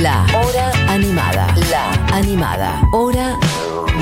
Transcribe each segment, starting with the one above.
La Hora Animada. La Animada. Hora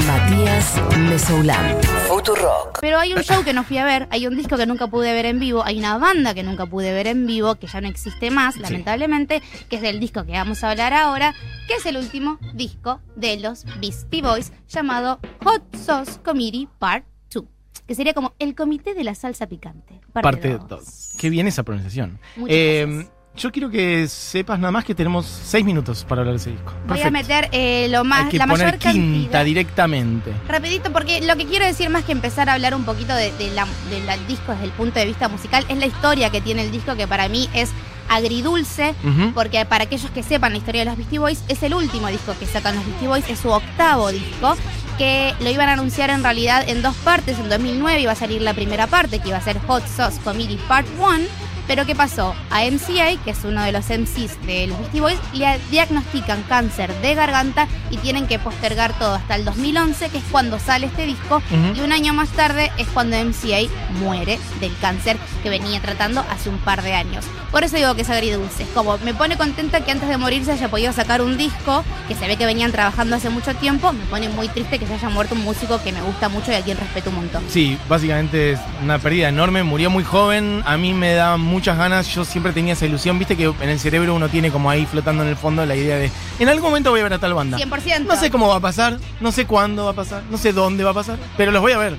Matías Mesoulán. Futurock. Pero hay un show que no fui a ver, hay un disco que nunca pude ver en vivo, hay una banda que nunca pude ver en vivo, que ya no existe más, lamentablemente, que es del disco que vamos a hablar ahora, que es el último disco de los Beastie Boys, llamado Hot Sauce Committee Part 2, que sería como el comité de la salsa picante. Parte dos. 2. Qué bien esa pronunciación. Muchas Eh, gracias. Yo quiero que sepas nada más que tenemos seis minutos para hablar de ese disco. Voy a meter eh, lo más, Hay que la poner mayor quinta cantidad. directamente. Rapidito, porque lo que quiero decir más que empezar a hablar un poquito de- de la- del disco desde el punto de vista musical es la historia que tiene el disco, que para mí es agridulce, Ujú. porque para aquellos que sepan la historia de los Beastie Boys, es el último disco que sacan los Beastie Boys, es su octavo disco, que lo iban a anunciar en realidad en dos partes, en 2009 iba a salir la primera parte, que iba a ser Hot Sauce Committee Part 1, pero ¿qué pasó? A MCA, que es uno de los MCs de los Beastie Boys, le diagnostican cáncer de garganta y tienen que postergar todo hasta el 2011, que es cuando sale este disco, y un año más tarde es cuando MCA muere del cáncer que venía tratando hace un par de años. Por eso digo que es agridulce. Es como me pone contenta que antes de morirse haya podido sacar un disco que se ve que venían trabajando hace mucho tiempo. Me pone muy triste que se haya muerto un músico que me gusta mucho y a quien respeto un montón. Sí, básicamente es una pérdida enorme. Murió muy joven. A mí me da muchas ganas. Yo siempre tenía esa ilusión. Viste que en el cerebro uno tiene como ahí flotando en el fondo la idea de en algún momento voy a ver a tal banda. 100%. No sé cómo va a pasar, no sé cuándo va a pasar, no sé dónde va a pasar, pero los voy a ver.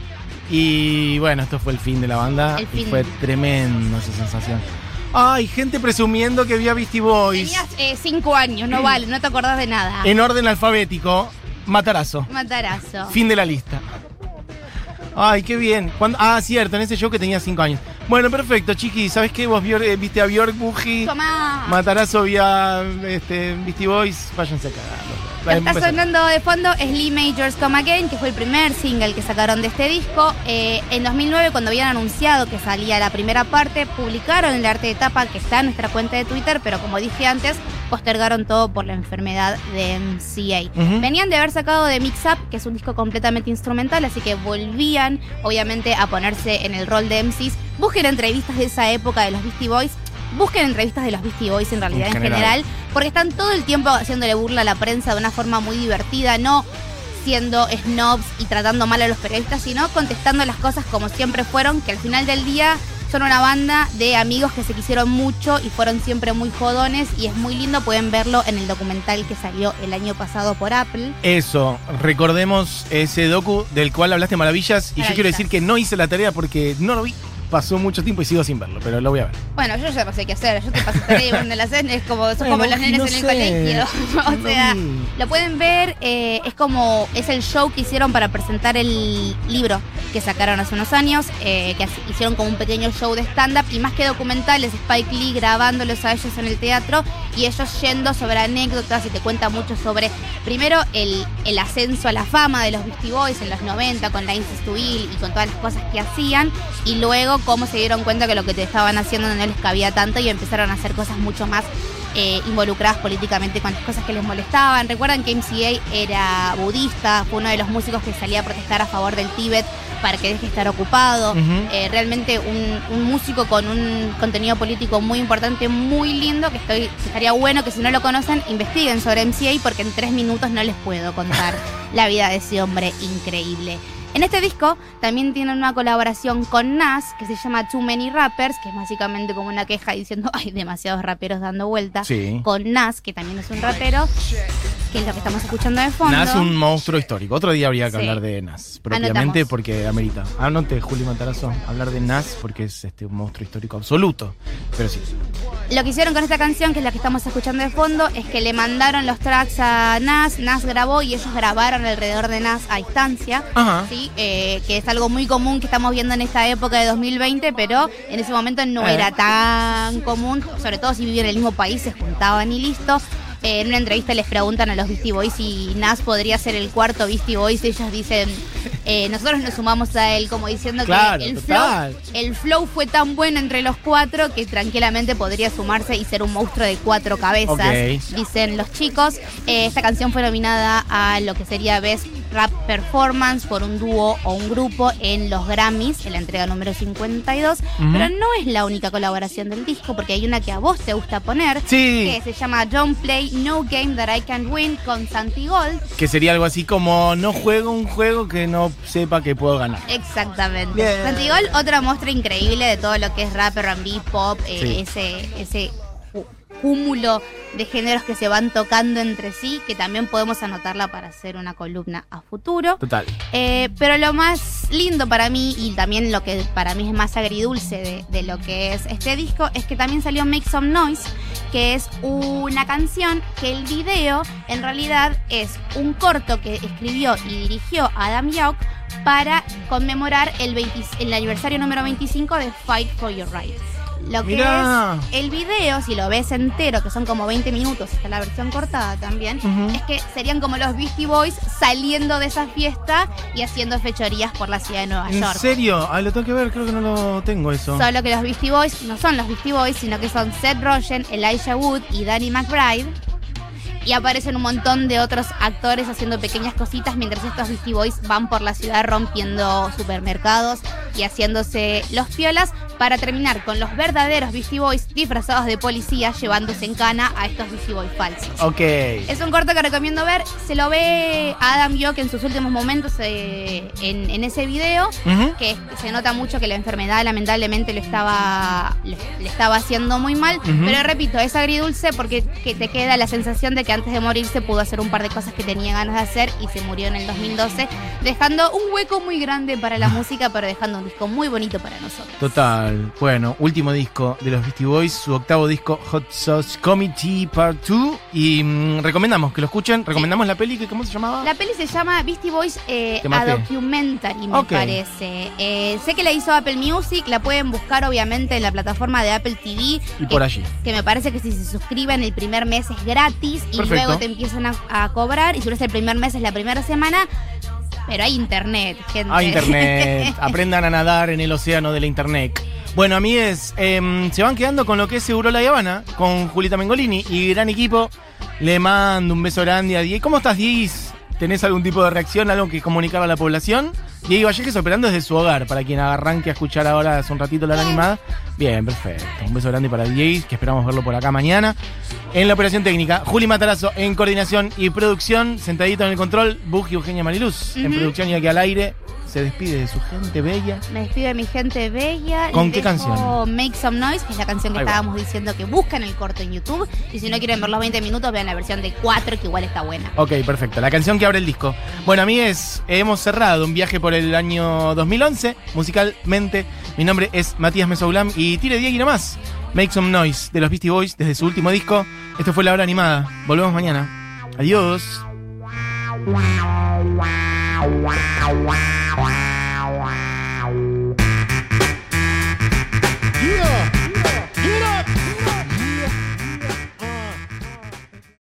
Y bueno, esto fue el fin de la banda. El y fin. fue tremendo esa sensación. Ay, gente presumiendo que vio a Beastie Boys. Tenías eh, cinco años, no vale, no te acordás de nada. En orden alfabético, Matarazo. Matarazo. Fin de la lista. Ay, qué bien. ¿Cuándo? Ah, cierto, en ese show que tenía 5 años. Bueno, perfecto, chiqui. ¿Sabes qué? Vos eh, viste a Björk, Buji, Tomá. Matarazo, vía este, Beastie Boys. Váyanse a cagar. Lo está sonando de fondo Lee Majors Come Again, que fue el primer single que sacaron de este disco. Eh, en 2009, cuando habían anunciado que salía la primera parte, publicaron el arte de tapa que está en nuestra cuenta de Twitter, pero como dije antes, postergaron todo por la enfermedad de MCA. Venían de haber sacado de Mix Up, que es un disco completamente instrumental, así que volvían, obviamente, a ponerse en el rol de MCs. Busquen entrevistas de esa época de los Beastie Boys. Busquen entrevistas de los Beastie Boys en realidad En en general. porque están todo el tiempo haciéndole burla a la prensa de una forma muy divertida, no siendo snobs y tratando mal a los periodistas, sino contestando las cosas como siempre fueron, que al final del día son una banda de amigos que se quisieron mucho y fueron siempre muy jodones y es muy lindo, pueden verlo en el documental que salió el año pasado por Apple. Eso, recordemos ese docu del cual hablaste maravillas. Y yo quiero decir que no hice la tarea porque no lo vi. Pasó mucho tiempo y sigo sin verlo, pero lo voy a ver. Bueno, yo ya no sé qué hacer, yo te pasé tarea y vos no la hacen, es como, son Bueno, como los nenes no en el sé. colegio. o sea. Lo pueden ver, eh, es como, es el show que hicieron para presentar el libro que sacaron hace unos años, eh, que hicieron como un pequeño show de stand-up y más que documentales, Spike Lee grabándolos a ellos en el teatro y ellos yendo sobre anécdotas y te cuenta mucho sobre, primero, el, el ascenso a la fama de los Beastie Boys en los 90 con la Incest to Ill y con todas las cosas que hacían y luego cómo se dieron cuenta que lo que te estaban haciendo no les cabía tanto y empezaron a hacer cosas mucho más eh, involucradas políticamente con las cosas que les molestaban. Recuerdan que MCA era budista, fue uno de los músicos que salía a protestar a favor del Tíbet para que deje de estar ocupado. Eh, realmente un, un músico con un contenido político muy importante, muy lindo, que estoy, que estaría bueno que si no lo conocen, investiguen sobre MCA porque en tres minutos no les puedo contar la vida de ese hombre increíble. En este disco también tienen una colaboración con Nas que se llama Too Many Rappers, que es básicamente como una queja diciendo hay demasiados raperos dando vuelta. Sí. Con Nas, que también es un rapero, que es lo que estamos escuchando de fondo. Nas un monstruo histórico. Otro día habría que Sí. hablar de Nas, propiamente, Anotamos. porque amerita. Anote, Juli Matarazo, hablar de Nas porque es este, un monstruo histórico absoluto. Pero sí. Lo que hicieron con esta canción, que es la que estamos escuchando de fondo, es que le mandaron los tracks a Nas, Nas grabó y ellos grabaron alrededor de Nas a distancia. Ajá. Sí, eh, que es algo muy común que estamos viendo en esta época de 2020, pero en ese momento no Eh. era tan común, sobre todo si vivían en el mismo país, se juntaban y listo. Eh, en una entrevista les preguntan a los Beastie Boys si Nas podría ser el cuarto Beastie Boys. Ellos dicen, eh, nosotros nos sumamos a él, como diciendo Claro, que el flow, el flow fue tan bueno entre los cuatro que tranquilamente podría sumarse y ser un monstruo de cuatro cabezas, dicen los chicos. Eh, esta canción fue nominada a lo que sería Best rap performance por un dúo o un grupo en los Grammys, en la entrega número 52. Pero no es la única colaboración del disco, porque hay una que a vos te gusta poner, Sí. que se llama Don't Play No Game That I Can Win con Santi Gold. Que sería algo así como no juego un juego que no sepa que puedo ganar. Exactamente. Bien. Santi Gold, otra muestra increíble de todo lo que es rap, R&B, pop, eh, Sí. ese, ese cúmulo de géneros que se van tocando entre sí, que también podemos anotarla para hacer una columna a futuro. Total. Eh, pero lo más lindo para mí y también lo que para mí es más agridulce de, de lo que es este disco es que también salió Make Some Noise, que es una canción que el video en realidad es un corto que escribió y dirigió Adam Yauch para conmemorar el, 20 el aniversario número 25 de Fight for Your Rights. Lo que es el video, si lo ves entero, que son como 20 minutos, está la versión cortada también, es que serían como los Beastie Boys saliendo de esa fiesta y haciendo fechorías por la ciudad de Nueva ¿En York. serio? Ah, lo tengo que ver, creo que no lo tengo eso. Solo que los Beastie Boys no son los Beastie Boys, sino que son Seth Rogen, Elijah Wood y Danny McBride. Y aparecen un montón de otros actores haciendo pequeñas cositas mientras estos Beastie Boys van por la ciudad rompiendo supermercados y haciéndose los piolas para terminar con los verdaderos Beastie Boys disfrazados de policía llevándose en cana a estos Beastie Boys falsos. Ok. Es un corto que recomiendo ver. Se lo ve a Adam York en sus últimos momentos eh, en, en ese video. Que se nota mucho que la enfermedad lamentablemente lo estaba, le, le estaba haciendo muy mal. Pero repito, es agridulce porque que te queda la sensación de que antes de morirse pudo hacer un par de cosas que tenía ganas de hacer y se murió en el 2012, dejando un hueco muy grande para la música, pero dejando un disco muy bonito para nosotros. Total. Bueno, último disco de los Beastie Boys, su octavo disco Hot Sauce Committee Part 2. Y mm, recomendamos que lo escuchen. Recomendamos la peli, que ¿cómo se llamaba? La peli se llama Beastie Boys eh, A. Documentary, me parece. Eh, sé que la hizo Apple Music, la pueden buscar obviamente en la plataforma de Apple TV. Y por allí. Que me parece que si se suscriben el primer mes es gratis y Perfecto. luego te empiezan a, a cobrar. Y si no es el primer mes es la primera semana. Pero hay internet, gente. A internet. Aprendan a nadar en el océano de la internet. Bueno, amigues, em, se van quedando con lo que es Seguro La Habana, con Julita Mengolini y gran equipo. Le mando un beso grande a Diego. ¿Cómo estás, Diego? ¿Tenés algún tipo de reacción, algo que comunicar a la población? Diego Vallejes operando desde su hogar, para quien arranque a escuchar ahora hace un ratito la animada. Bien, perfecto. Un beso grande para Diego, que esperamos verlo por acá mañana. En la operación técnica, Juli Matarazo en coordinación y producción, sentadito en el control, Bug y Eugenia Mariluz. En producción y aquí al aire, se despide de su gente bella. Me despido de mi gente bella. ¿Con Les qué dejo canción? Make Some Noise, que es la canción que Ahí va. estábamos diciendo que buscan el corto en YouTube. Y si no quieren ver los 20 minutos, vean la versión de 4, que igual está buena. Ok, perfecto. La canción que abre el disco. Bueno, amigues, hemos cerrado un viaje por el año 2011, musicalmente. Mi nombre es Matías Mesoulam y tire Diego y nomás. Make Some Noise de los Beastie Boys desde su último disco. Esto fue La Hora Animada. Volvemos mañana. Adiós. Wow, wow, wow, wow.